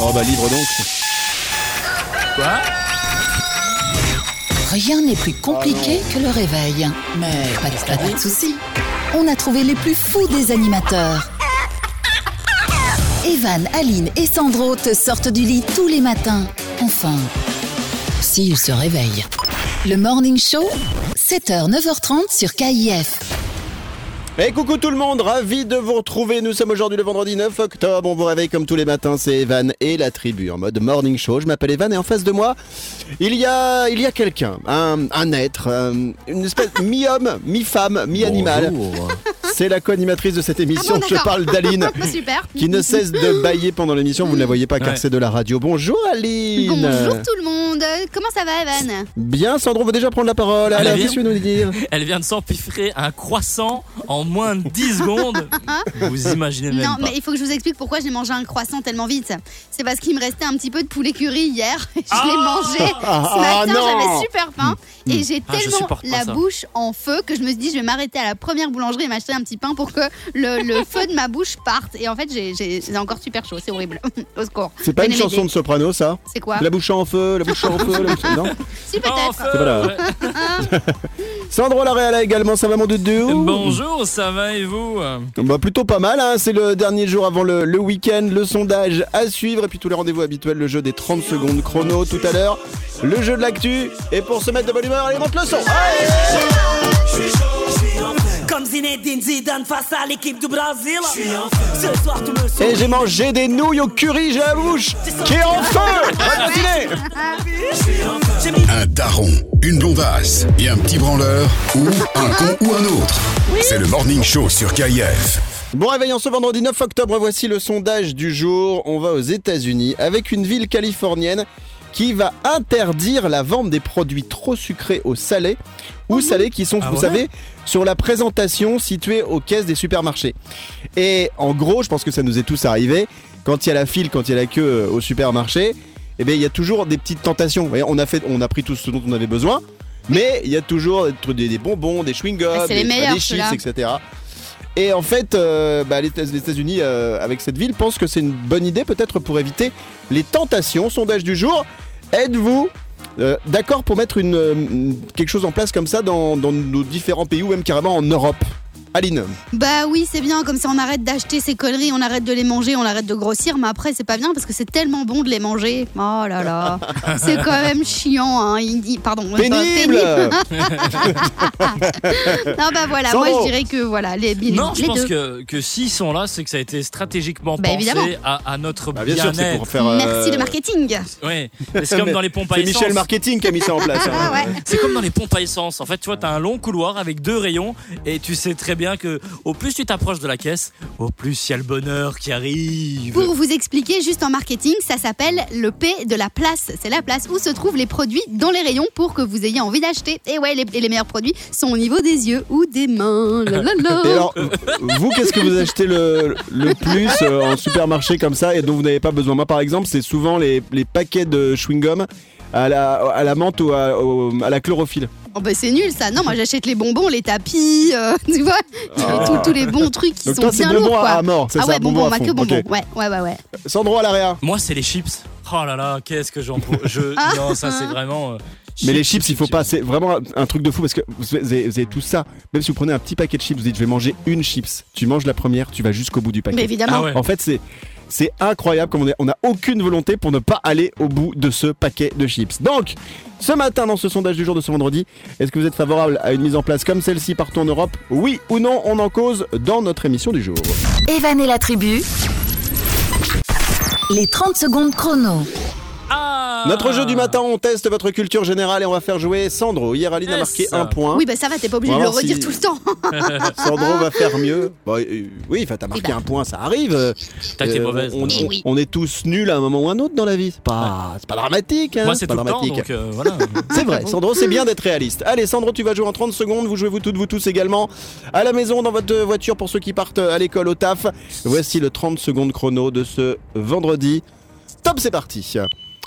Oh bah livre donc. Quoi Rien n'est plus compliqué que le réveil. Mais pas de, pas de soucis. On a trouvé les plus fous des animateurs. Evan, Aline et Sandro te sortent du lit tous les matins. Enfin, s'ils se réveillent. Le Morning Show, 7h, 9h30 sur KIF. Et coucou tout le monde, ravi de vous retrouver. Nous sommes aujourd'hui le vendredi 9 octobre. On vous réveille comme tous les matins, c'est Evan et la tribu en mode morning show. Je m'appelle Evan et en face de moi, il y a, il y a quelqu'un, un, un être, un- une espèce mi-homme, mi-femme, mi-animal. C'est la co-animatrice de cette émission. Ah bon, Je parle d'Aline. Super. Qui ne cesse de bailler pendant l'émission, vous ne la voyez pas car Ouais. c'est de la radio. Bonjour Aline Bonjour tout le monde. Comment ça va, Evan? Bien, Sandro veut déjà prendre la parole. Elle Alors, vient. qu'est-ce que tu veux nous dire? Elle vient de s'empiffrer un croissant en moins de 10 secondes. Vous imaginez même Non, pas. mais il faut que je vous explique pourquoi j'ai mangé un croissant tellement vite. C'est parce qu'il me restait un petit peu de poulet curry hier. Je l'ai Ah mangé. Ah, Ce matin, non j'avais super faim. Et j'ai Ah, tellement la ça. bouche en feu que je me suis dit, je vais m'arrêter à la première boulangerie et m'acheter un petit pain pour que le, le feu de ma bouche parte. Et en fait, j'ai- encore super chaud. C'est horrible. Au secours. C'est pas une chanson de soprano, ça C'est quoi La bouche en feu, la bouche en feu, la bouche... Non Si, peut-être. Sandro Laréala également, ça va mon doudou Bonjour, ça va et vous Bah plutôt pas mal, hein. c'est le dernier jour avant le, le week-end, le sondage à suivre et puis tous les rendez-vous habituels, le jeu des 30 secondes chrono tout à l'heure, le jeu de l'actu et pour se mettre de bonne humeur, allez monte le son Comme Zinedine Zidane face à l'équipe du Brésil. Ce soir, tout me Et j'ai mangé des nouilles au curry, j'ai la bouche qui est en feu. Bonne matinée Un daron, une blondasse et un petit branleur ou un con ou un autre. C'est le Morning Show sur KIF. Bon réveil en ce vendredi 9 octobre, voici le sondage du jour. On va aux États-Unis avec une ville californienne qui va interdire la vente des produits trop sucrés au salé ou salés qui sont, Ah vous ouais savez, sur la présentation située aux caisses des supermarchés. Et en gros, je pense que ça nous est tous arrivé, quand il y a la file, quand il y a la queue euh, au supermarché, eh bien, il y a toujours des petites tentations. On a fait, on a pris tout ce dont on avait besoin, mais il y a toujours des, bonbons, des chewing-gums, Ah, des, chips, etc. Et en fait, euh, bah, les États-Unis, euh, avec cette ville, pensent que c'est une bonne idée peut-être pour éviter les tentations. Sondage du jour. Êtes-vous euh, d'accord pour mettre euh, quelque chose en place comme ça dans nos différents pays ou même carrément en Europe? Aline Bah oui, c'est bien, comme ça on arrête d'acheter ces conneries, on arrête de les manger, on arrête de grossir, mais après c'est pas bien parce que c'est tellement bon de les manger. Oh là là, c'est quand même chiant, hein. il pardon. euh, Pénible Non bah voilà, moi je dirais que voilà, les, les, Non, je pense deux. que, que s'ils sont là, c'est que ça a été stratégiquement Bah, pensé à, à notre Bah, Bien sûr, c'est bien-être. pour faire. euh, Merci le marketing. Ouais. C'est comme dans les pompes à C'est essence. Michel Marketing qui a mis ça en place. hein. Ouais. C'est comme dans les pompes à essence. En fait, tu vois, t'as un long couloir avec deux rayons et tu sais très bien que au plus tu t'approches de la caisse, au plus il y a le bonheur qui arrive. Pour vous expliquer, juste en marketing, ça s'appelle le P de la place. C'est la place où se trouvent les produits dans les rayons pour que vous ayez envie d'acheter. Et ouais, les, et les meilleurs produits sont au niveau des yeux ou des mains. La la la. Et alors, vous, qu'est-ce que vous achetez le, le plus euh, en supermarché comme ça et dont vous n'avez pas besoin? Moi, par exemple, c'est souvent les, les paquets de chewing-gum à la, à la menthe ou à, au- à la chlorophylle. Oh bah c'est nul ça. Non, moi j'achète les bonbons, les tapis, euh, tu vois, tous, tous les bons trucs qui Donc sont toi, c'est bien bonbons lourds quoi. à mort, c'est ah ça ouais, bonbons, à bah, fond. que bonbons. Ok. Ouais, ouais, ouais, ouais. Sandro à l'area. Moi, c'est les chips. Oh là là, qu'est-ce que j'en peux. Je... Non, ça c'est vraiment. euh, Mais les chips, il faut pas. C'est vraiment un truc de fou parce que vous avez, vous avez tout ça. Même si vous prenez un petit paquet de chips, vous dites je vais manger une chips. Tu manges la première, tu vas jusqu'au bout du paquet. Mais évidemment. Ah ouais. En fait, c'est c'est incroyable comme on n'a aucune volonté pour ne pas aller au bout de ce paquet de chips. Donc, ce matin, dans ce sondage du jour de ce vendredi, est-ce que vous êtes favorable à une mise en place comme celle-ci partout en Europe? Oui ou non On en cause dans notre émission du jour. Evan et la tribu. Les 30 secondes chrono. Notre jeu du matin, on teste votre culture générale et on va faire jouer Sandro. Hier, Aline a marqué un point. Oui, bah ça va, t'es pas obligé On de le redire si- tout le temps. Sandro va faire mieux. Bon, euh, oui, t'as marqué Eh ben. un point, ça arrive. Euh, T'as été euh, mauvaise. On, Eh on- oui. on est tous nuls à un moment ou à un autre dans la vie. C'est pas, c'est pas dramatique. Hein, Moi, c'est pas dramatique. donc euh, voilà. C'est vrai, Sandro, c'est bien d'être réaliste. Allez, Sandro, tu vas jouer en 30 secondes. Vous jouez vous toutes, vous tous également. À la maison, dans votre voiture, pour ceux qui partent à l'école, au taf. Voici le 30 secondes chrono de ce vendredi. Top, c'est parti.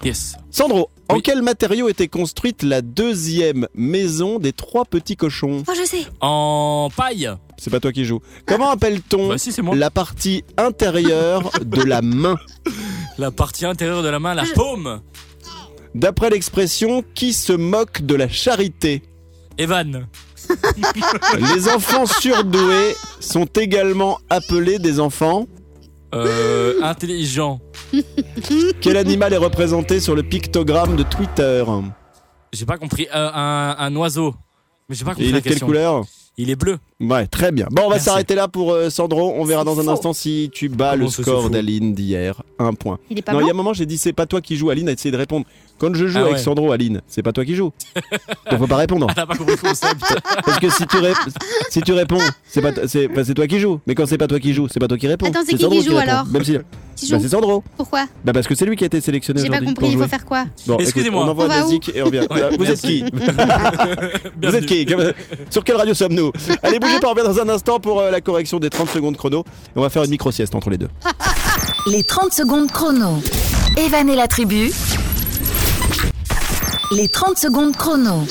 Yes. Sandro, en quel matériau était construite la deuxième maison des trois petits cochons? Oh, je sais. En paille. C'est pas toi qui joues. Comment appelle-t-on Bah si, la partie intérieure de la main? La partie intérieure de la main, la paume. D'après l'expression, qui se moque de la charité? Evan. Les enfants surdoués sont également appelés des enfants. Euh, intelligent. Quel animal est représenté sur le pictogramme de Twitter? J'ai pas compris. Euh, un, un oiseau. Mais j'ai pas Et compris il la est de quelle question. couleur? Il est bleu. Ouais, très bien. Bon, on va s'arrêter là pour euh, Sandro. On verra dans un faux. instant si tu bats Comment le ça, c'est score faux d'Aline d'hier. Un point. Il est pas non, il y a un moment, j'ai dit c'est pas toi qui joues. Aline a essayé de répondre. Quand je joue Ah avec ouais. Sandro, Aline, c'est pas toi qui joues. Donc faut pas répondre. A pas compris le concept. Parce que si tu, ré- si tu réponds, c'est pas t- c'est bah, c'est toi qui joues. Mais quand c'est pas toi qui joues, c'est pas toi qui réponds. Attends, c'est qui Sandro qui joue, répond. alors Même si. Qui Bah, joue c'est Sandro. Pourquoi Bah parce que c'est lui qui a été sélectionné J'ai pas aujourd'hui. compris, pour il faut jouer. faire quoi Bon, écoute, Excusez-moi. on envoie On va où et on revient. Ouais, Vous êtes qui Vous êtes qui Sur quelle radio sommes-nous Allez, bougez pas, on revient dans un instant pour euh, la correction des 30 secondes chrono. Et on va faire une micro-sieste entre les deux. Les 30 secondes chrono. Evan et la tribu. Les 30 secondes chrono.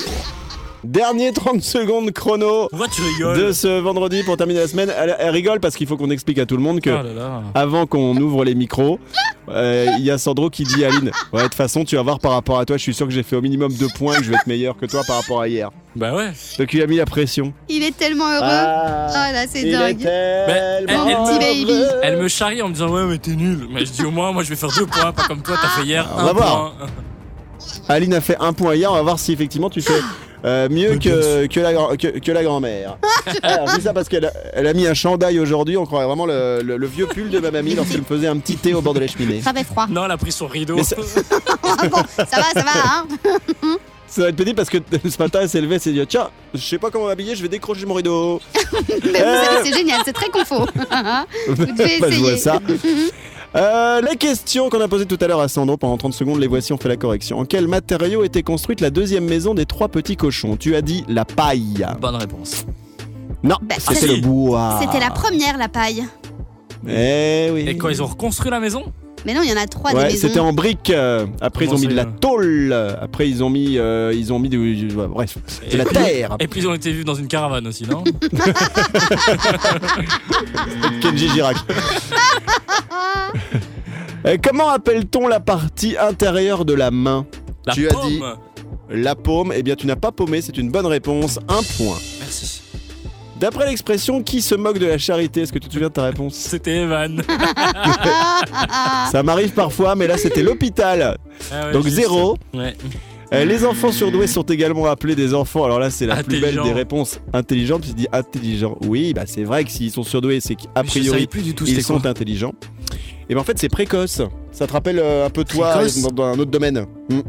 Dernier 30 secondes chrono Pourquoi tu rigoles de ce vendredi pour terminer la semaine. Elle, elle rigole parce qu'il faut qu'on explique à tout le monde que là là. avant qu'on ouvre les micros, euh, il y a Sandro qui dit à Aline Ouais, de toute façon, tu vas voir par rapport à toi, je suis sûr que j'ai fait au minimum deux points et que je vais être meilleur que toi par rapport à hier. Bah ouais. Donc il a mis la pression. Il est tellement heureux. Ah, Oh là, c'est dingue. tellement elle- Mon petit baby. heureux. Elle me charrie en me disant ouais mais t'es nul. Mais je dis au moins moi je vais faire deux points, pas comme toi t'as fait hier. On un va voir. Aline a fait un point hier, on va voir si effectivement tu fais euh, mieux que, que la, grand- que, que la grand-mère. Alors, je dis ça parce qu'elle a, elle a mis un chandail aujourd'hui, on croirait vraiment le, le- le vieux pull de ma mamie lorsqu'elle me faisait un petit thé au bord de la cheminée. Ça fait froid. Non elle a pris son rideau. Ça- Ah bon, ça va, ça va, hein Ça va être petit parce que ce matin elle s'est levée, elle s'est dit tiens, je sais pas comment m'habiller, je vais décrocher mon rideau. Mais vous savez, c'est génial, c'est très confort. Vous devez Bah, je vois ça. Euh, les questions qu'on a posées tout à l'heure à Sandro pendant 30 secondes, les voici, on fait la correction. En quel matériau était construite la deuxième maison des trois petits cochons? Tu as dit la paille. Bonne réponse. Non, Bah, c'était le bois. C'était la première, la paille. Eh oui. Et quand ils ont reconstruit la maison? Mais non, il y en a trois Ouais, des c'était maisons. en briques. euh, Après, ils Comment ont mis de ça, la euh tôle. Après, ils ont mis, euh, ils ont mis du, du- ouais, bref, de la terre. Et puis ils ont été vus dans une caravane aussi, non Kenji Girac. Euh, comment appelle-t-on la partie intérieure de la main? La Tu as paume. dit- La paume. Eh bien, tu n'as pas paumé. C'est une bonne réponse. Un point. D'après l'expression, qui se moque de la charité? Est-ce que tu te souviens de ta réponse? C'était Evan. Ça m'arrive parfois, mais là, c'était l'hôpital. Ah ouais, Donc juste. zéro. Ouais. Euh, les enfants surdoués sont également appelés des enfants. Alors là, c'est la plus belle des réponses intelligentes. Tu dis intelligent. Oui, bah c'est vrai que s'ils sont surdoués, c'est savais priori, plus du tout ils sont quoi. intelligents. Et ben en fait, c'est précoce. Ça te rappelle euh, un peu toi Précoce dans, dans un autre domaine. Hmm.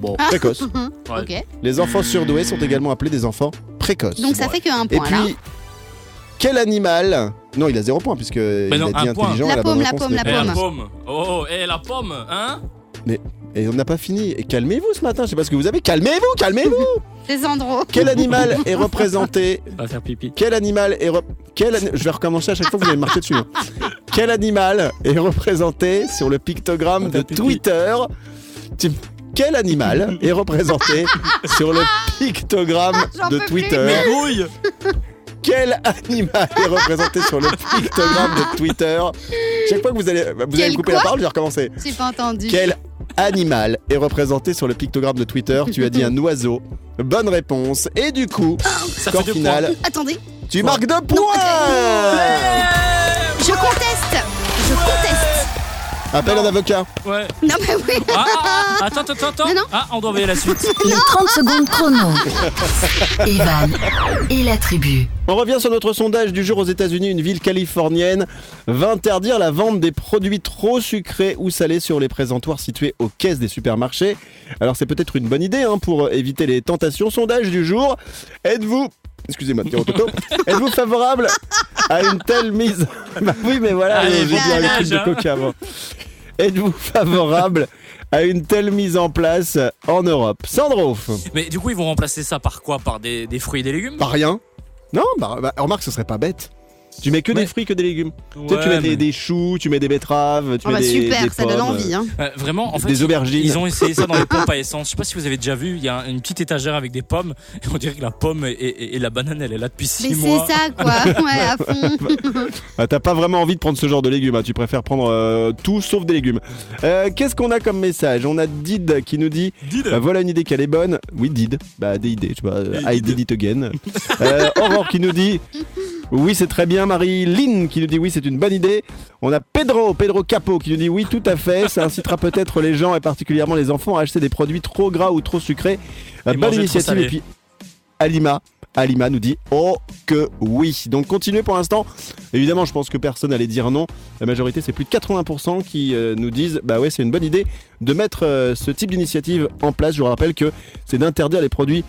Bon, précoce. Ouais. Ok. Les enfants surdoués sont également appelés des enfants précoces. Donc ça fait que un Et point là. Quel animal Non, il a zéro point puisque il non, a dit un point. intelligent. La et la bonne paume, la réponse paume, n'est la Et pas- la pomme. pomme. Oh, et la pomme, hein Et on n'a pas fini. Et calmez-vous ce matin. Je sais pas ce que vous avez. Calmez-vous, calmez-vous. C'est Sandro. quel animal est représenté On va faire pipi. Quel animal est rep- quel Je vais recommencer à chaque fois que vous allez me marcher dessus. hein. Quel animal est représenté sur le pictogramme de. Twitter? Tu- Quel animal est représenté sur le pictogramme J'en de peux Twitter? Quel animal est représenté sur le pictogramme de Twitter Chaque fois que vous allez, vous allez me couper la parole, je vais recommencer. J'ai pas entendu. Quel animal est représenté sur le pictogramme de Twitter Tu as dit un oiseau. Bonne réponse. Et du coup, Ça score final, Attendez, tu marques deux points je conteste. Je conteste. Appelle un avocat. Ouais. Non mais oui. Ah, ah, ah, attends, attends, attends. Non, non. Ah, on doit envoyer la suite. Les 30 secondes chrono. Evan et la tribu. On revient sur notre sondage du jour aux États-Unis. Une ville californienne va interdire la vente des produits trop sucrés ou salés sur les présentoirs situés aux caisses des supermarchés. Alors c'est peut-être une bonne idée hein, pour éviter les tentations. Sondage du jour. Êtes-vous Excusez-moi de dire au toto. Êtes-vous favorable à une telle mise Bah oui, mais voilà, j'ai dit un bon truc de coca avant. Êtes-vous favorable à une telle mise en place en Europe? Sandro. Mais du coup, ils vont remplacer ça par quoi? Par des, des fruits et des légumes? Par rien. Non, bah, bah, remarque, ce serait pas bête. Tu mets que Ouais. des fruits, que des légumes. tu sais, mets des, mais- des choux, tu mets des betteraves, tu Oh mets bah des, super, des ça donne envie. Hein. Euh, vraiment, en fait, des aubergines. Ils ont essayé ça dans les pompes à essence. Je sais pas si vous avez déjà vu, il y a une petite étagère avec des pommes. Et on dirait que la pomme et, et- et la banane, elle est là depuis Mais 6 c'est mois. ça, quoi. Ouais, à fond. Ah, T'as pas vraiment envie de prendre ce genre de légumes, hein. tu préfères prendre euh, tout sauf des légumes. Euh, Qu'est-ce qu'on a comme message? On a Did qui nous dit Did. bah, voilà une idée qu'elle est bonne. Oui, Did. Bah, des idées, tu vois. euh, Et I Did. did it again. Euh, Aurore qui nous dit oui, c'est très bien. Marie-Lynn qui nous dit oui, c'est une bonne idée. On a Pedro, Pedro Capo qui nous dit oui, tout à fait. Ça incitera peut-être les gens et particulièrement les enfants à acheter des produits trop gras ou trop sucrés. Euh, Et bonne initiative. Et puis Alima. Alima nous dit oh que oui. Donc continuez pour l'instant. Évidemment, je pense que personne allait dire non. La majorité, c'est plus de 80% qui euh, nous disent bah ouais, c'est une bonne idée de mettre euh, ce type d'initiative en place. Je vous rappelle que c'est d'interdire les produits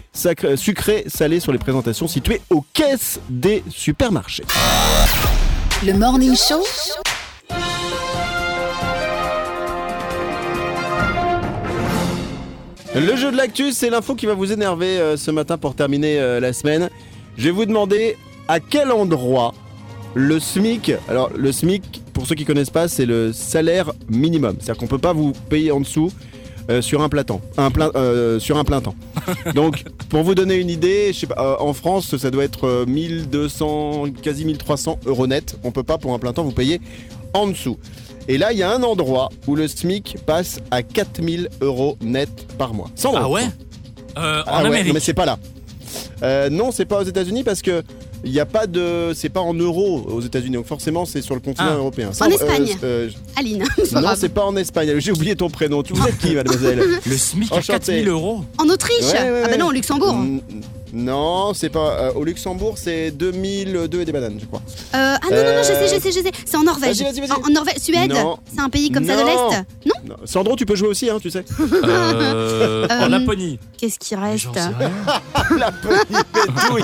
sucrés, salés sur les présentations situées aux caisses des supermarchés. Le Morning Show, Le jeu de l'actu, c'est l'info qui va vous énerver euh, ce matin pour terminer euh, la semaine. Je vais vous demander à quel endroit le SMIC, alors le SMIC, pour ceux qui connaissent pas, c'est le salaire minimum. C'est-à-dire qu'on peut pas vous payer en dessous euh, sur un plein temps, un plein, euh, sur un plein temps. Donc, pour vous donner une idée, je sais pas, euh, en France, ça doit être euh, 1200, quasi 1300 euros net. On peut pas pour un plein temps vous payer en dessous. Et là, il y a un endroit où le SMIC passe à 4000 euros net par mois. Ah ouais? Euh, En Ah ouais, Amérique. non, mais c'est pas là. Euh, non, c'est pas aux États-Unis parce que il y a pas de, c'est pas en euros aux États-Unis. Donc forcément, c'est sur le continent Ah. européen. En Espagne. euh, Aline. non, c'est pas en Espagne. J'ai oublié ton prénom. Tu vous êtes qui, mademoiselle Le SMIC à Enchanté. 4000 euros. En Autriche Ouais, ouais, Ah bah non, au Luxembourg. Non, c'est pas euh, au Luxembourg. C'est 2002 et des bananes, je crois. Euh, ah non, non, non, je sais, je sais, je sais. C'est en Norvège. Vas-y, vas-y, vas-y. En, en Norvège, Suède. Non. C'est un pays comme ça de l'Est? Non Non. Sandro, tu peux jouer aussi, hein, tu sais. Euh, en Euh, Laponie. Qu'est-ce qui reste sais rien. La petite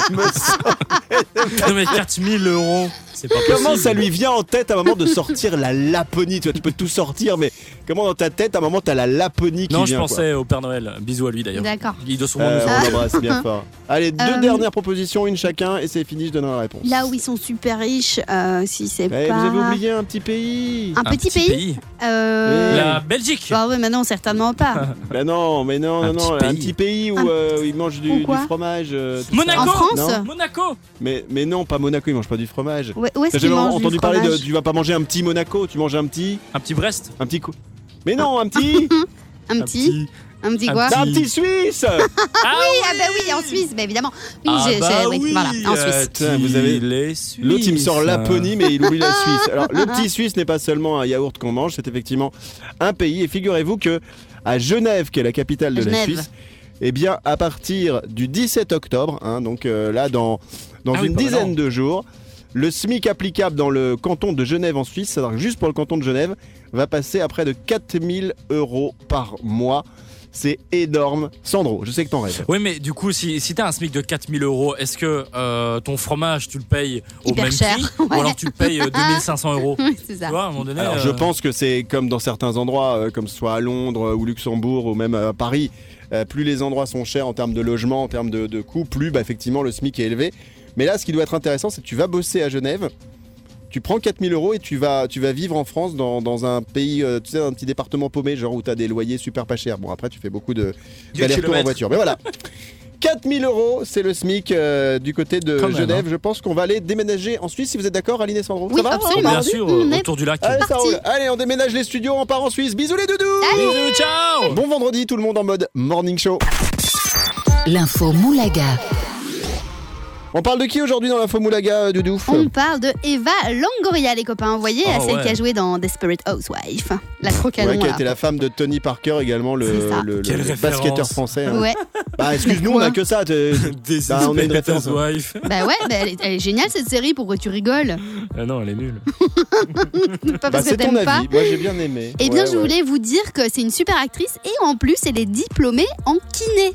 il me sort. Non mais 4000 euros, c'est pas possible. Comment ça lui vient en tête à un moment de sortir la Laponie? Tu vois, tu peux tout sortir, mais comment dans ta tête à un moment t'as la Laponie qui Non, vient je quoi? pensais au Père Noël. Bisous à lui d'ailleurs. D'accord. Il doit sûrement Euh, nous on entendre. l'embrasse bien fort. Allez, deux Euh, dernières propositions, une chacun, et c'est fini, je donnerai la réponse. Là où ils sont super riches, euh, si c'est Eh, pas. Vous avez oublié un petit pays. Un, petit, pays, Euh, La Belgique. Bah ouais, mais non, certainement pas. Mais non, mais non, Un non, non, petit un pays. petit pays où Un- euh, ils mangent du, Ou du quoi fromage. euh, tout Monaco. En France Non. Monaco. Mais, mais non, pas Monaco, ils mangent pas du fromage. Ouais, Où est-ce T'as qu'ils jamais mangent entendu du parler de. fromage Tu vas pas manger un petit Monaco, tu manges un petit. Un petit Brest. Un petit coup. Mais non, un petit. Un petit Un petit un quoi petit- un petit Suisse Ah Oui, ah bah oui, en Suisse, bah évidemment. Oui, Ah j'ai- bah oui, oui, voilà, en euh, Suisse. Putain, vous avez- les Suisses. L'autre, il me sort Laponie, mais il oublie la Suisse. Alors, le petit Suisse n'est pas seulement un yaourt qu'on mange, c'est effectivement un pays. Et figurez-vous que à Genève, qui est la capitale de la Genève. Suisse, eh bien, à partir du 17 octobre, hein, donc euh, là, dans, dans Ah oui, une pas dizaine de jours, le SMIC applicable dans le canton de Genève en Suisse, c'est-à-dire juste pour le canton de Genève, va passer à près de 4000 euros par mois. C'est énorme. Sandro, je sais que t'en rêves. Oui, mais du coup, si, si t'as un SMIC de 4000 euros, est-ce que euh, ton fromage, tu le payes au Hyper même cher, prix ouais. Ou alors tu le payes euh, 2500 euros c'est Tu ça. vois, à un moment donné. Alors euh, je pense que c'est comme dans certains endroits, euh, comme ce soit à Londres ou Luxembourg ou même à Paris, euh, plus les endroits sont chers en termes de logement, en termes de, de coûts, plus bah, effectivement le SMIC est élevé. Mais là, ce qui doit être intéressant, c'est que tu vas bosser à Genève, tu prends 4000 euros et tu vas, tu vas vivre en France dans, dans un pays, euh, tu sais, un petit département paumé, genre où tu as des loyers super pas chers. Bon, après, tu fais beaucoup de Du d'allers-retours en voiture. Mais voilà. 4000 euros, c'est le SMIC euh, du côté de Quand même, Genève. hein. Je pense qu'on va aller déménager en Suisse si vous êtes d'accord, Aline et Sandro. Oui, Ça va absolument. Bien Mardi sûr, euh, autour du lac. Allez, ça parti. roule. Allez, on déménage les studios, on part en Suisse. Bisous les doudous Bisous, ciao Bon vendredi, tout le monde en mode morning show. L'info Moulaga. On parle de qui aujourd'hui dans l'info Moulaga, euh, Doudou On parle de Eva Longoria, les copains. Vous voyez, Oh, celle ouais. qui a joué dans Desperate Housewife. La crocanon, Ouais, qui a été la femme de Tony Parker, également le, basketteur français. hein. Ouais, Bah, excuse-nous, on a que ça. Bah, on a une référence. wife. bah ouais, bah elle, est, elle est géniale cette série, pourquoi tu rigoles Ah non, elle est nulle. Pas Bah, parce que c'est ton t'aimes avis. pas Moi, j'ai bien aimé. Eh bien, Ouais, je ouais. voulais vous dire que c'est une super actrice et en plus, elle est diplômée en kiné.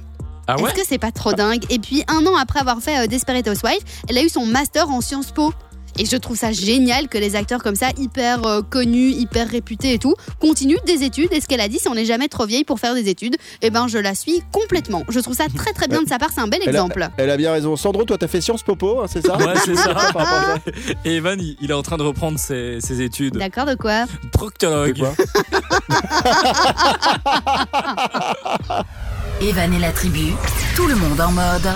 Ah ouais Est-ce que c'est pas trop dingue Et puis, un an après avoir fait euh, Desperate Housewife, elle a eu son master en Sciences Po. Et je trouve ça génial que les acteurs comme ça, hyper euh, connus, hyper réputés et tout, continuent des études. Et ce qu'elle a dit, si on n'est jamais trop vieille pour faire des études, eh ben je la suis complètement. Je trouve ça très très bien de sa part, c'est un bel Elle a- exemple. Elle a bien raison. Sandro, toi, t'as fait Sciences Popo, hein, c'est ça? Ouais, c'est ça. Par rapport à ça. Et Evan, il, il est en train de reprendre ses, ses études. D'accord de quoi? Proctologue. Quoi? Evan et la tribu, tout le monde en mode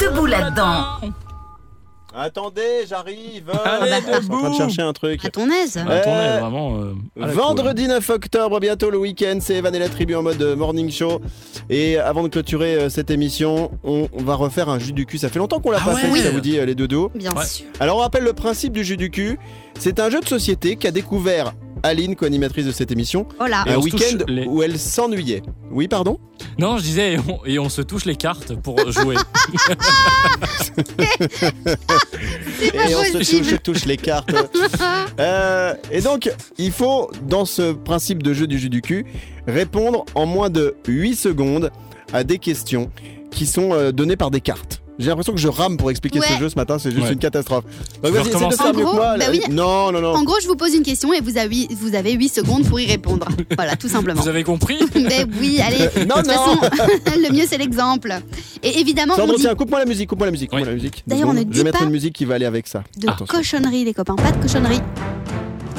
debout là-dedans. Attendez, j'arrive. Allez, Je suis en train de debout. chercher un truc. À ton aise. Ah, Attendez, vraiment. euh, Vendredi 9 octobre, bientôt le week-end, c'est Evan et la tribu en mode euh, morning show. Et avant de clôturer euh, cette émission, on, on va refaire un jus du cul. Ça fait longtemps qu'on l'a Ah pas ouais. fait, Oui. ça vous dit les dodos. Bien Ouais. sûr. Alors on rappelle le principe du jus du cul. C'est un jeu de société qu'a découvert Aline, co-animatrice de cette émission, Oh. Et un week-end les- où elle s'ennuyait. Oui, pardon? Non, je disais, et on, et on se touche les cartes pour jouer. Et on se touche, touche les cartes. Euh, et donc, il faut, dans ce principe de jeu du jus du cul, répondre en moins de 8 secondes à des questions qui sont euh, données par des cartes. J'ai l'impression que je rame pour expliquer Ouais. ce jeu ce matin, c'est juste Ouais. une catastrophe. Donc vas-y, de faire En mieux que gros, moi. bah oui. Non, non, non. En gros, je vous pose une question et vous avez, vous avez 8 secondes pour y répondre. Voilà, tout simplement. Vous avez compris Mais oui, allez. Non, de toute façon, le mieux c'est l'exemple. Et évidemment, Sandro, on dit tiens, coupe-moi la musique, coupe-moi la musique, coupe-moi Oui. la musique. D'ailleurs, on ne secondes. Je dit vais mettre pas une musique qui va aller avec ça. de Attention. cochonnerie, les copains, pas de cochonnerie.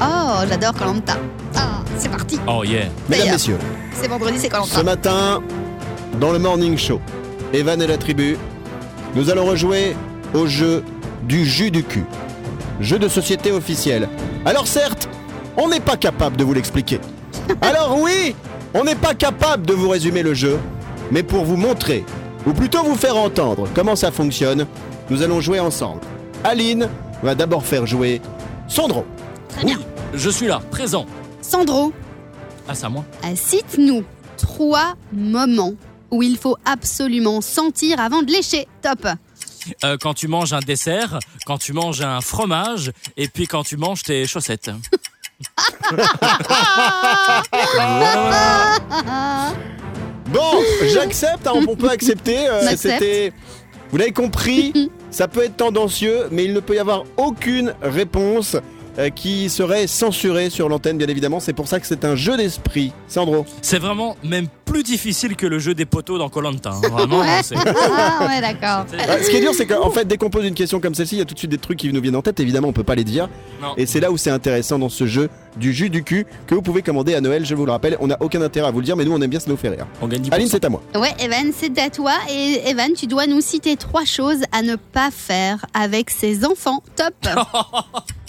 Oh, j'adore Colanta. Ah, c'est parti. Oh yeah. Mesdames, messieurs, C'est vendredi, c'est ce Colanta. matin, dans le Morning Show, Evan et la tribu, nous allons rejouer au jeu du jus du cul. Jeu de société officiel. Alors certes, on n'est pas capable de vous l'expliquer. Alors oui, on n'est pas capable de vous résumer le jeu, mais pour vous montrer, ou plutôt vous faire entendre comment ça fonctionne, nous allons jouer ensemble. Aline va d'abord faire jouer Sandro. Oui, je suis là, présent. Sandro, Ah, c'est à moi. euh, cite-nous trois moments où il faut absolument sentir avant de lécher. Top. Euh, quand tu manges un dessert, quand tu manges un fromage, et puis quand tu manges tes chaussettes. Voilà. Bon, j'accepte, hein, on peut accepter. euh. C'était. Vous l'avez compris, ça peut être tendancieux, mais il ne peut y avoir aucune réponse qui serait censurée sur l'antenne, bien évidemment. C'est pour ça que c'est un jeu d'esprit. Sandro. C'est vraiment même plus difficile que le jeu des poteaux dans Colanta. Vraiment, Ouais. Ah, ouais, d'accord. Euh, ce qui est dur, c'est qu'en fait, dès qu'on pose une question comme celle-ci, il y a tout de suite des trucs qui nous viennent en tête. Évidemment, on peut pas les dire. Non. Et c'est là où c'est intéressant dans ce jeu du jus du cul que vous pouvez commander à Noël. Je vous le rappelle, on n'a aucun intérêt à vous le dire, mais nous, on aime bien, ça nous fait rire. On gagne 10%. Aline, c'est à moi. Ouais, Evan, c'est à toi. Et Evan, tu dois nous citer trois choses à ne pas faire avec ses enfants. Top.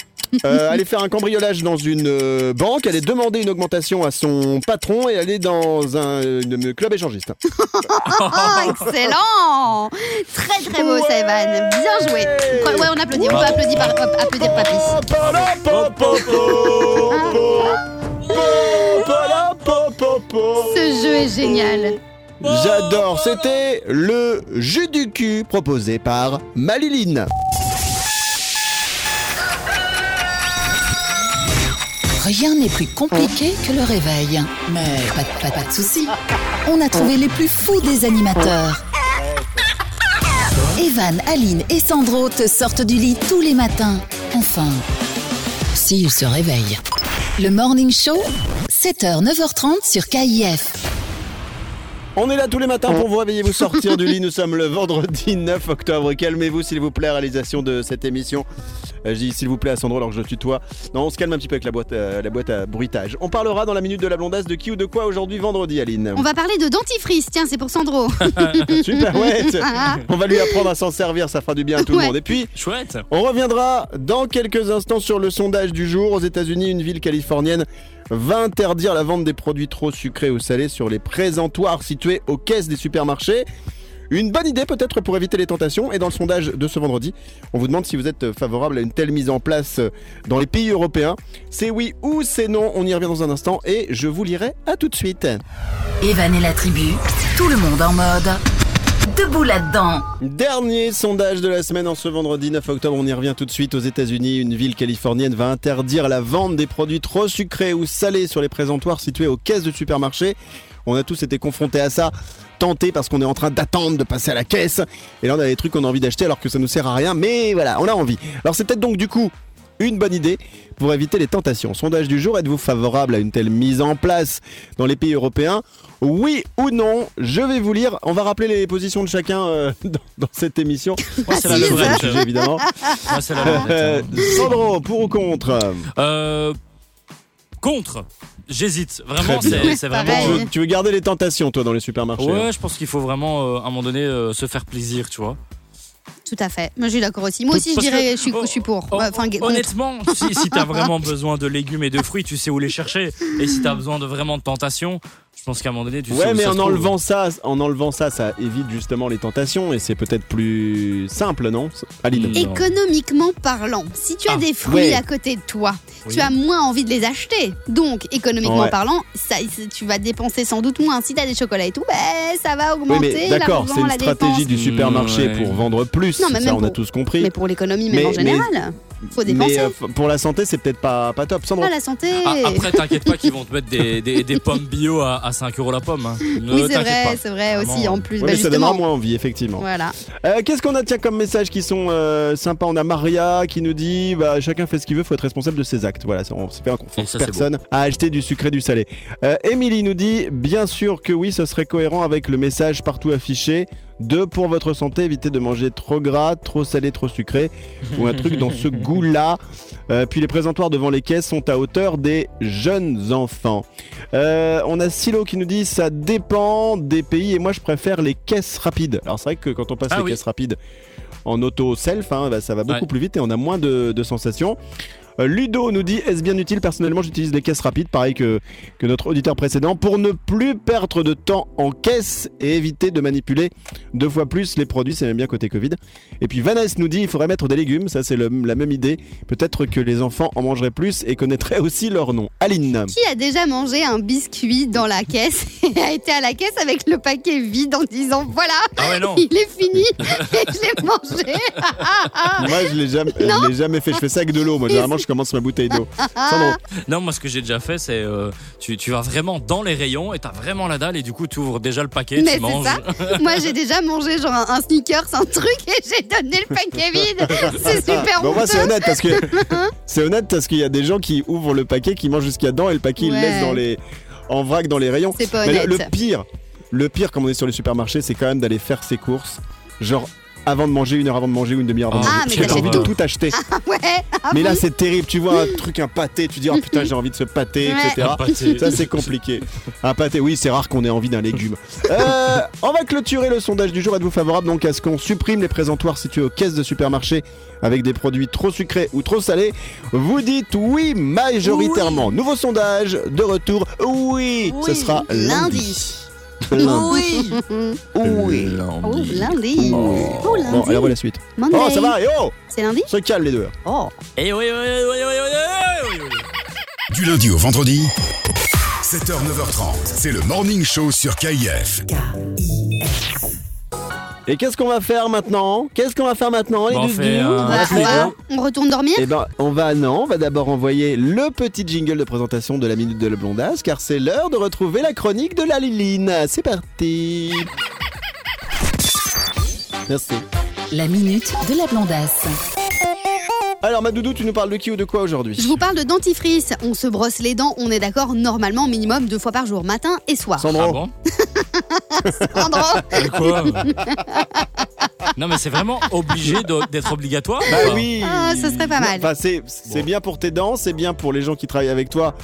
Euh, aller faire un cambriolage dans une euh, banque, aller demander une augmentation à son patron et aller dans un euh, club échangiste. Oh, excellent Très très beau, ça, Evan. Bien joué. Ouais, ouais, on applaudit. On peut applaudir, par, hop, applaudir papy. Ce jeu est génial. J'adore, c'était le jus du cul proposé par Maliline. Rien n'est plus compliqué que le réveil. Mais pas, de- soucis. On a trouvé les plus fous des animateurs. Evan, Aline et Sandro te sortent du lit tous les matins. Enfin, s'ils se réveillent. Le Morning Show, 7h, 9h30 sur KIF. On est là tous les matins pour vous réveiller, vous sortir du lit. Nous sommes le vendredi 9 octobre. Calmez-vous, s'il vous plaît, réalisation de cette émission. Euh, je dis s'il vous plaît à Sandro alors que je tue toi. Non, on se calme un petit peu avec la boîte, euh, la boîte à bruitage. On parlera dans la minute de la blondasse de qui ou de quoi aujourd'hui vendredi, Aline. On va parler de dentifrice. Tiens, c'est pour Sandro. Super, ouais. c'est- On va lui apprendre à s'en servir, ça fera du bien à tout le monde. Et puis, Chouette. On reviendra dans quelques instants sur le sondage du jour. Aux États-Unis, une ville californienne va interdire la vente des produits trop sucrés ou salés sur les présentoirs situés aux caisses des supermarchés. Une bonne idée peut-être pour éviter les tentations. Et dans le sondage de ce vendredi, on vous demande si vous êtes favorable à une telle mise en place dans les pays européens. C'est oui ou c'est non. On y revient dans un instant et je vous lirai à tout de suite. Evan et la tribu, tout le monde en mode debout là-dedans. Dernier sondage de la semaine en ce vendredi 9 octobre. On y revient tout de suite aux États-Unis. Une ville californienne va interdire la vente des produits trop sucrés ou salés sur les présentoirs situés aux caisses de supermarchés. On a tous été confrontés à ça, tentés parce qu'on est en train d'attendre de passer à la caisse. Et là, on a des trucs qu'on a envie d'acheter alors que ça nous sert à rien. Mais voilà, on a envie. Alors c'est peut-être donc du coup une bonne idée pour éviter les tentations. Sondage du jour, êtes-vous favorable à une telle mise en place dans les pays européens? Oui ou non? Je vais vous lire. On va rappeler les positions de chacun euh, dans, dans cette émission. Moi, c'est la évidemment. Moi, c'est la Euh. Sandro, pour ou contre? Euh, contre. J'hésite. Vraiment, Très bien. c'est c'est vraiment. Pareil. tu veux, tu veux garder les tentations, toi, dans les supermarchés hein Ouais, je pense qu'il faut vraiment, euh, à un moment donné, euh, se faire plaisir, tu vois. Tout à fait. Moi, je suis d'accord aussi. Moi aussi, je Parce dirais, que- je suis, je suis pour. Oh, contre. Honnêtement, si, si t'as vraiment besoin de légumes et de fruits, tu sais où les chercher. Et si t'as besoin de vraiment de tentation, je pense qu'à un moment donné, tu sais Ouais, où mais ça en trouve. enlevant ça, en enlevant ça, ça évite justement les tentations et c'est peut-être plus simple, non Aline Mm. Économiquement parlant, si tu as Ah, des fruits ouais. à côté de toi, Oui. tu as moins envie de les acheter. Donc, économiquement Ouais. parlant, ça, tu vas dépenser sans doute moins. Si tu as des chocolats et tout, ben, ça va Oui, augmenter mais d'accord, c'est une la stratégie dépense. du supermarché Ouais. pour vendre plus. Non, mais ça, on a tous compris. Mais pour l'économie, même Mais- en mais- général, faut dépenser. Mais euh, pour la santé, c'est peut-être pas, pas top. Sandro Ah, la santé. Ah, après, t'inquiète pas qu'ils vont te mettre des, des, des pommes bio à, à 5 euros la pomme. hein. Ne oui, c'est vrai, pas. c'est vrai aussi. Vraiment. En plus, Ouais, bah, mais ça donnera moins envie, effectivement. Voilà. Euh, Qu'est-ce qu'on a tiens, comme message qui sont euh, sympas? On a Maria qui nous dit bah, chacun fait ce qu'il veut, faut être responsable de ses actes. Voilà, on se fait un Et confiance personne à acheter du sucré, du salé. Euh, Émilie nous dit bien sûr que oui, ce serait cohérent avec le message partout affiché. Deux pour votre santé, évitez de manger trop gras, trop salé, trop sucré ou un truc dans ce goût-là. Euh, puis les présentoirs devant les caisses sont à hauteur des jeunes enfants. Euh, on a Silo qui nous dit ça dépend des pays et moi je préfère les caisses rapides. Alors c'est vrai que quand on passe Ah les oui. caisses rapides en auto self, hein, bah, ça va beaucoup Ouais. plus vite et on a moins de, de sensations. Euh, Ludo nous dit est-ce bien utile Personnellement, j'utilise les caisses rapides, pareil que, que notre auditeur précédent, pour ne plus perdre de temps en caisse et éviter de manipuler deux fois plus les produits. C'est même bien côté Covid. Et puis Vanessa nous dit il faudrait mettre des légumes. Ça, c'est le- la même idée. Peut-être que les enfants en mangeraient plus et connaîtraient aussi leur nom. Aline. Qui a déjà mangé un biscuit dans la caisse et a été à la caisse avec le paquet vide en disant voilà, Ah ouais, non. il est fini et je l'ai mangé. Moi, je l'ai jamais, je l'ai jamais fait. Je fais ça avec de l'eau. Moi, généralement, je commence ma bouteille d'eau. Non, moi, ce que j'ai déjà fait, c'est euh, tu, tu vas vraiment dans les rayons et t'as vraiment la dalle et du coup, tu ouvres déjà le paquet, Mais tu manges. c'est ça. Moi, j'ai déjà mangé genre un, un sneakers, un truc et j'ai donné le paquet vide. C'est super Bon, moi, c'est honnête parce que c'est honnête parce qu'il y a des gens qui ouvrent le paquet, qui mangent jusqu'à dedans et le paquet ils le Ouais. laissent dans les en vrac dans les rayons. C'est pas Mais le, le pire, le pire comme on est sur les supermarchés, c'est quand même d'aller faire ses courses, genre avant de manger, une heure avant de manger ou une demi-heure avant de Ah, manger. mais Parce que t'as t'achètes envie de tout. acheter. Ouais. ah mais là, c'est terrible. Tu vois un truc, un pâté, tu dis oh putain, j'ai envie de ce pâté, Ouais. etc. Un pâté. Ça, c'est compliqué. Un pâté, oui, c'est rare qu'on ait envie d'un légume. Euh, on va clôturer le sondage du jour. Êtes-vous favorable donc à ce qu'on supprime les présentoirs situés aux caisses de supermarché avec des produits trop sucrés ou trop salés? Vous dites oui majoritairement. Nouveau sondage de retour. Oui, ce sera lundi. lundi. Lundi. Oui. Oh, lundi. Oh, lundi. Bon, alors voilà la suite. Monday. Oh, ça va, et oh C'est lundi Se calme les deux. Oh. Et oui, oui, oui, oui, oui, oui, oui, oui. Du lundi au vendredi, 7h, 9h30, c'est le Morning Show sur KIF. Et qu'est-ce qu'on va faire maintenant? Qu'est-ce qu'on va faire maintenant les Bon, on fait, euh, On va- on on, fait va- quoi on retourne dormir? Eh ben, on va non, on va d'abord envoyer le petit jingle de présentation de la minute de la blondasse, car c'est l'heure de retrouver la chronique de la Liline. C'est parti. Merci. La minute de la blondasse. Alors, ma doudou, tu nous parles de qui ou de quoi aujourd'hui? Je vous parle de dentifrice. On se brosse les dents, on est d'accord, normalement minimum deux fois par jour, matin et soir. Sandro. Ah bon? Sandro, De quoi Non, mais c'est vraiment obligé d'être obligatoire Bah pas oui. Ah, ce serait pas mal. Enfin, c'est c'est Bon. bien pour tes dents, c'est bien pour les gens qui travaillent avec toi.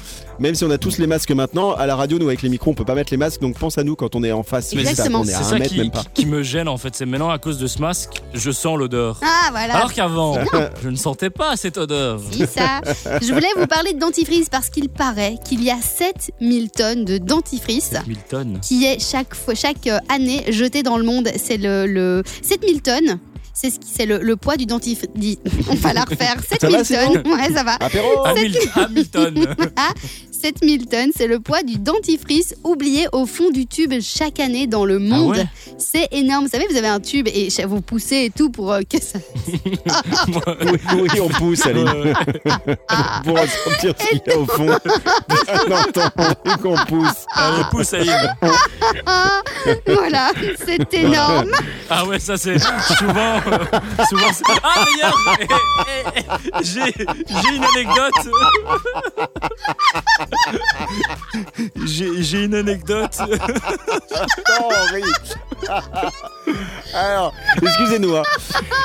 Même si on a tous les masques maintenant, à la radio, nous avec les micros, on peut pas mettre les masques, donc pense à nous quand on est en face. Mais c'est ça, Exactement. qu'on est à C'est ça mètre, qui, même pas. qui- qui me gêne en fait. C'est maintenant à cause de ce masque, je sens l'odeur. Ah voilà. Alors qu'avant, je ne sentais pas cette odeur. Si, ça. Je voulais vous parler de dentifrice parce qu'il paraît qu'il y a 7000 tonnes de dentifrice Milton. qui est chaque, fois, chaque euh, année jeté dans le monde. C'est le, le 7000 tonnes. C'est ce qui- c'est le, le poids du dentifrice. On va la refaire. 7000 va, sinon tonnes. Ouais, ça va. Apéro Hamil- Hamilton. 7000 tonnes. C'est le poids du dentifrice oublié au fond du tube chaque année dans le monde. ouais C'est énorme. Vous savez, vous avez un tube et vous poussez et tout pour euh, que ça. Oui, oui, on pousse, Aline. pour ressentir ce qu'il y a au fond. Bien entendu qu'on pousse. Allez, pousse, Aline. voilà, c'est énorme. Ah ouais, ça c'est souvent. euh, souvent ah d'ailleurs, eh, eh, eh, j'ai j'ai une anecdote. J'ai j'ai une anecdote. Non, Henri. Alors, excusez-nous. hein.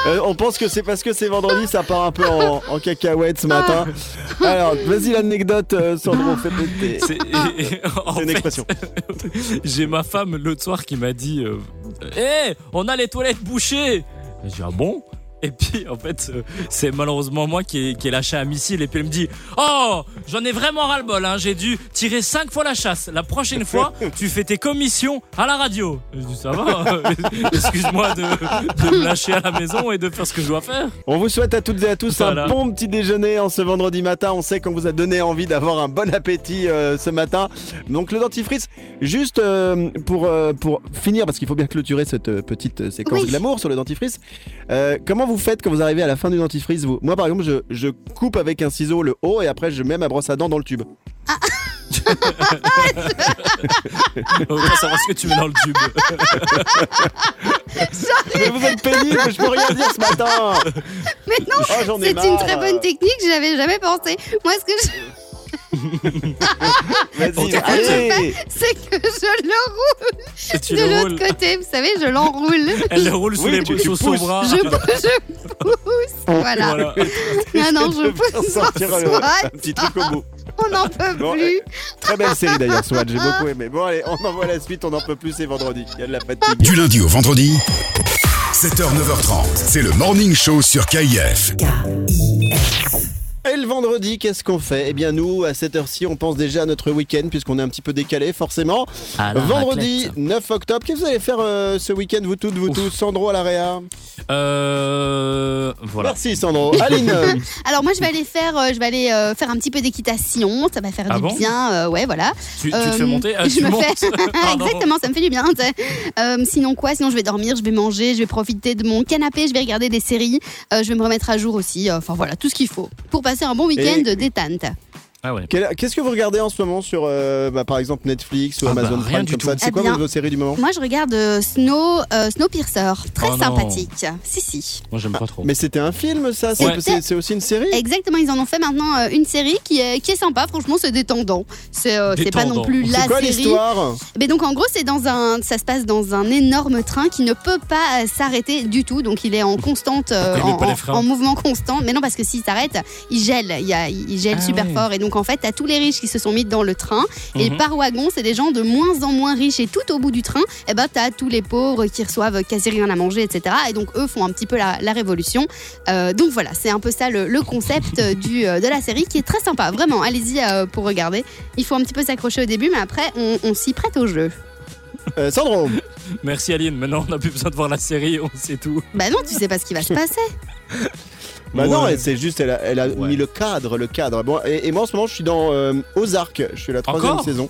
Euh, on pense que c'est parce que c'est vendredi, ça part un peu en, en cacahuète ce matin. Alors, vas-y l'anecdote, euh, Sandro, fais péter. C'est C'est une fait, expression. J'ai ma femme l'autre soir qui m'a dit euh, Hé, on a les toilettes bouchées J'ai dit Ah bon? Et puis en fait, euh, c'est malheureusement moi qui ai, qui ai lâché un missile et puis elle me dit Oh, j'en ai vraiment ras-le-bol, hein. j'ai dû tirer cinq fois la chasse. La prochaine fois, tu fais tes commissions à la radio. Je dis Ça va, excuse-moi de, de me lâcher à la maison et de faire ce que je dois faire. On vous souhaite à toutes et à tous Voilà. un bon petit déjeuner en ce vendredi matin. On sait qu'on vous a donné envie d'avoir un bon appétit euh, ce matin. Donc le dentifrice, juste euh, pour, euh, pour finir, parce qu'il faut bien clôturer cette petite séquence Oui. glamour sur le dentifrice. euh, comment vous faites quand vous arrivez à la fin du dentifrice vous? Moi par exemple, je, je coupe avec un ciseau le haut et après je mets ma brosse à dents dans le tube. On va savoir ce que tu mets dans le tube. Mais vous êtes pénible, je peux rien dire ce matin. Mais non, Oh, c'est une très bonne technique, je n'avais jamais pensé. Moi, ce que je Vas-y, allez. c'est que je le roule tu de le l'autre roules. côté. Vous savez, je l'enroule. Elle le roule sous Oui, les tu- tu sous son pousses. bras. Je, je pousse. Voilà. Voilà. Non, non, je pousse dans sortir le- SWAT. un petit truc au bout. On n'en peut Bon, plus. Très belle série d'ailleurs, SWAT, j'ai beaucoup aimé. Bon allez, on envoie la suite, on n'en peut plus, c'est vendredi. Il y a de la fatigue. Du lundi au vendredi, 7h, 9h30, c'est le Morning Show sur KIF. Et le vendredi, qu'est-ce qu'on fait? Eh bien nous, à cette heure-ci, on pense déjà à notre week-end, puisqu'on est un petit peu décalé forcément. La vendredi raclette. 9 octobre, qu'est-ce que vous allez faire euh, ce week-end, vous toutes, vous tous? Sandro à l'AREA Euh. Voilà. Merci Sandro. Aline? Alors moi, je vais aller faire, euh, je vais aller euh, faire un petit peu d'équitation. Ça va faire Ah du bon? bien. euh, ouais, voilà. Tu, tu te fais Euh, monter? Ah, je tu me montes? fais- Pardon. Exactement, ça me fait du bien. tu sais. Euh, sinon quoi? Sinon je vais dormir, je vais manger, je vais profiter de mon canapé, je vais regarder des séries, euh, je vais me remettre à jour aussi. euh, Enfin voilà, tout ce qu'il faut pour passer un bon week-end Et- de détente. Ah ouais. qu'est-ce que vous regardez en ce moment sur, euh, bah, par exemple, Netflix ou Ah bah, Amazon rien Prime du comme tout. ça C'est Eh quoi bien, vos séries du moment? Moi je regarde euh, Snow, euh, Snowpiercer, très Oh non. sympathique. Si si. Moi j'aime pas trop. Mais c'était un film ça C'est Ouais. c'est- c'est aussi une série? Exactement, ils en ont fait maintenant euh, une série qui est, qui est sympa. Franchement, c'est détendant. C'est euh, c'est pas non plus la C'est quoi série. l'histoire? Mais donc en gros, c'est dans un, ça se passe dans un énorme train qui ne peut pas s'arrêter du tout. Donc il est en constante, euh, en, mouvement constant. Mais non, parce que s'il s'arrête, il gèle. Il, y a, il gèle Ah super ouais. fort. Et donc en fait, t'as tous les riches qui se sont mis dans le train. Et Mhm. par wagon, c'est des gens de moins en moins riches. Et tout au bout du train, eh ben t'as tous les pauvres qui reçoivent quasi rien à manger, etc. Et donc eux font un petit peu la, la révolution. Euh, donc voilà, c'est un peu ça le, le concept euh, du, euh, de la série qui est très sympa. Vraiment, allez-y euh, pour regarder. Il faut un petit peu s'accrocher au début, mais après, on, on s'y prête au jeu. Euh, Sandro Merci Aline, maintenant on n'a plus besoin de voir la série, on sait tout. Bah non, tu sais pas ce qui va se passer. Bah non, c'est juste, elle a, elle a Ouais. mis le cadre, le cadre. Bon, et, et moi en ce moment, je suis dans euh, Ozark. Je suis à la troisième Encore saison.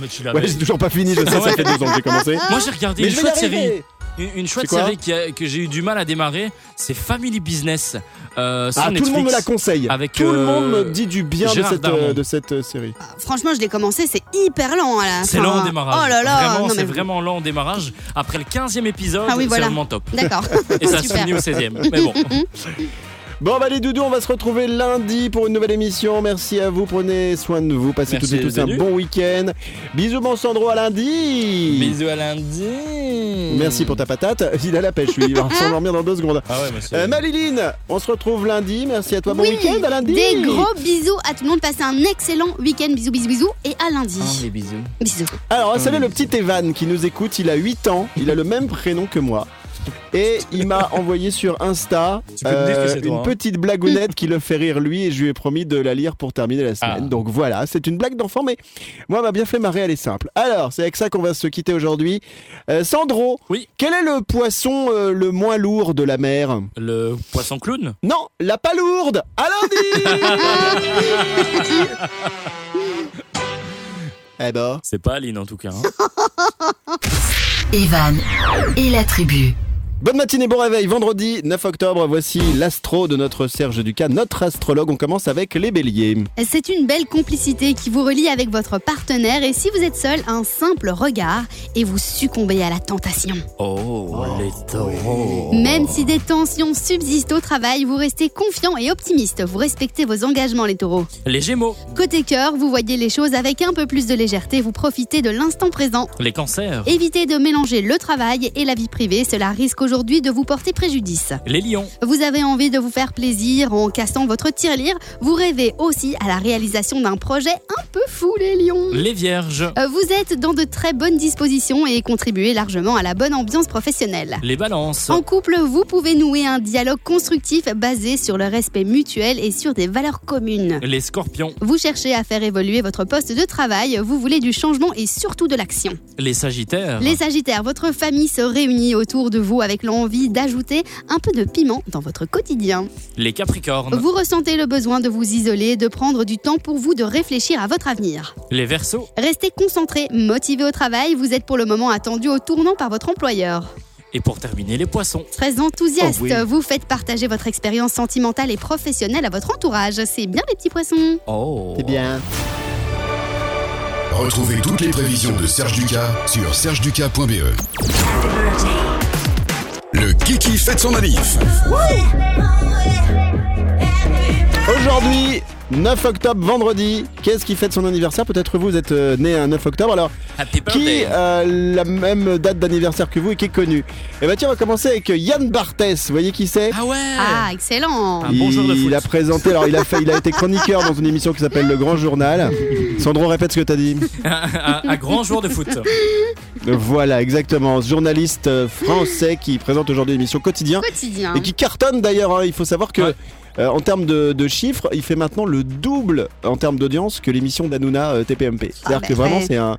Mais tu. Ouais, j'ai toujours pas fini. Je sais, Ah ça fait deux ans que j'ai commencé. Moi j'ai regardé Mais une chouette série. Une, une chouette série qui a- que j'ai eu du mal à démarrer, c'est Family Business. Euh, sur Ah, tout Netflix. le monde me la conseille. Avec, tout le euh, monde me dit du bien de cette, Darmon. euh, de cette euh, série. Franchement, je l'ai commencé, c'est hyper lent C'est lent au démarrage. Oh là là, Vraiment, c'est mais- vraiment lent au démarrage. Après le 15e épisode, Ah oui, voilà. c'est vraiment top. D'accord. Et ça se finit au 16e. Mais bon. Bon, bah les doudous, on va se retrouver lundi pour une nouvelle émission. Merci à vous, prenez soin de vous. Passez Merci toutes et tous un bon week-end. Bisous, mon Sandro, à lundi. Bisous à lundi. Merci pour ta patate. Il a la pêche, lui. Il va s'endormir dans deux secondes. Ah ouais, Euh, Maliline, on se retrouve lundi. Merci à toi. Bon Oui, week-end, à lundi. Des gros bisous à tout le monde. Passez un excellent week-end. Bisous, bisous, bisous. Et à lundi. Ah, les bisous. Bisous. Alors, salut le petit Evan qui nous écoute. Il a 8 ans. Il a le même prénom que moi. Et il m'a envoyé sur Insta euh, une hein. petite blagounette qui le fait rire lui et je lui ai promis de la lire pour terminer la semaine. Ah. Donc voilà, c'est une blague d'enfant, mais moi elle m'a bien fait marrer, elle est simple. Alors, c'est avec ça qu'on va se quitter aujourd'hui. Euh, Sandro, Oui. quel est le poisson euh, le moins lourd de la mer? Le poisson clown? Non, la palourde À lundi Eh ben. C'est pas Aline en tout cas. hein. Evan et la tribu. Bonne matinée, bon réveil. Vendredi 9 octobre, voici l'astro de notre Serge Ducas, notre astrologue. On commence avec les béliers. C'est une belle complicité qui vous relie avec votre partenaire et si vous êtes seul, un simple regard et vous succombez à la tentation. Oh, les taureaux. Même si des tensions subsistent au travail, vous restez confiant et optimiste. Vous respectez vos engagements, les taureaux. Les gémeaux. Côté cœur, vous voyez les choses avec un peu plus de légèreté, vous profitez de l'instant présent. Les cancers. Évitez de mélanger le travail et la vie privée, cela risque aujourd'hui de vous porter préjudice. Les lions. Vous avez envie de vous faire plaisir en cassant votre tirelire, vous rêvez aussi à la réalisation d'un projet un peu fou, les lions. Les vierges. Euh, Vous êtes dans de très bonnes dispositions et contribuez largement à la bonne ambiance professionnelle. Les balances. En couple, vous pouvez nouer un dialogue constructif basé sur le respect mutuel et sur des valeurs communes. Les scorpions. Vous cherchez à faire évoluer votre poste de travail, vous voulez du changement et surtout de l'action. Les sagittaires. Les Sagittaires, votre famille se réunit autour de vous avec l'envie d'ajouter un peu de piment dans votre quotidien. Les capricornes. Vous ressentez le besoin de vous isoler, de prendre du temps pour vous, de réfléchir à votre avenir. Les versos. Restez concentré, motivé au travail, vous êtes pour le moment attendu au tournant par votre employeur. Et pour terminer, les poissons. Très enthousiaste, Oh oui. vous faites partager votre expérience sentimentale et professionnelle à votre entourage. C'est bien les petits poissons. Oh. C'est bien. Retrouvez toutes les prévisions de Serge Ducas sur sergeducas.be. Le Kiki fête son manif. Aujourd'hui, 9 octobre, vendredi. Qu'est-ce qui fête son anniversaire? Peut-être vous, vous êtes euh, né un 9 octobre. Alors, Happy qui birthday. a la même date d'anniversaire que vous et qui est connu? Eh ben tiens, on va commencer avec Yann Barthès. Vous voyez qui c'est? Ah ouais. Ah, excellent. Un bon joueur de foot. Il a présenté, alors il a fait, il a été chroniqueur dans une émission qui s'appelle Le Grand Journal. Sandro, répète ce que t'as dit. un, un- un grand joueur de foot. Voilà, exactement. Ce journaliste euh, français qui présente aujourd'hui l'émission Quotidien Quotidien. et qui cartonne d'ailleurs. hein. Il faut savoir que Ouais. Euh, en termes de, de chiffres, il fait maintenant le double en termes d'audience que l'émission d'Anouna euh, TPMP. C'est-à-dire bah que vraiment ouais. c'est un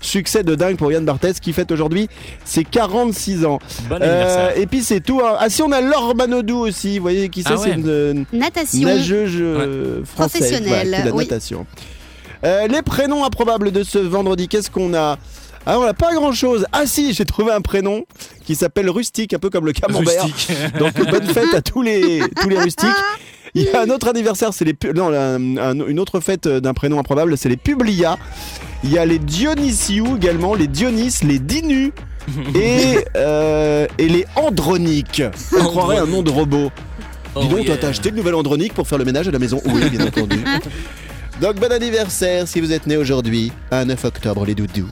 succès de dingue pour Yann Barthès qui fête aujourd'hui ses 46 ans. Bon Euh, et puis c'est tout. hein. Ah si on a Laure Manodou aussi, vous voyez qui c'est Ah C'est ouais. une, euh, Natation. nageuse euh, française Professionnelle, la oui. natation. Euh, les prénoms improbables de ce vendredi, qu'est-ce qu'on a? On n'a pas grand chose. Ah si, j'ai trouvé un prénom qui s'appelle Rustique, un peu comme le camembert. Rustique. Donc bonne fête à tous les tous les rustiques. Il y a un autre anniversaire, c'est les non un- un- une autre fête d'un prénom improbable, c'est les Publia. Il y a les Dionysiou également, les Dionys, les Dinu et euh, et les Androniques. On croirait un nom de robot. Oh Dis donc, toi yeah. t'as acheté le nouvel Andronique pour faire le ménage à la maison Oui, bien entendu. Donc bon anniversaire si vous êtes né aujourd'hui, un 9 octobre les doudous.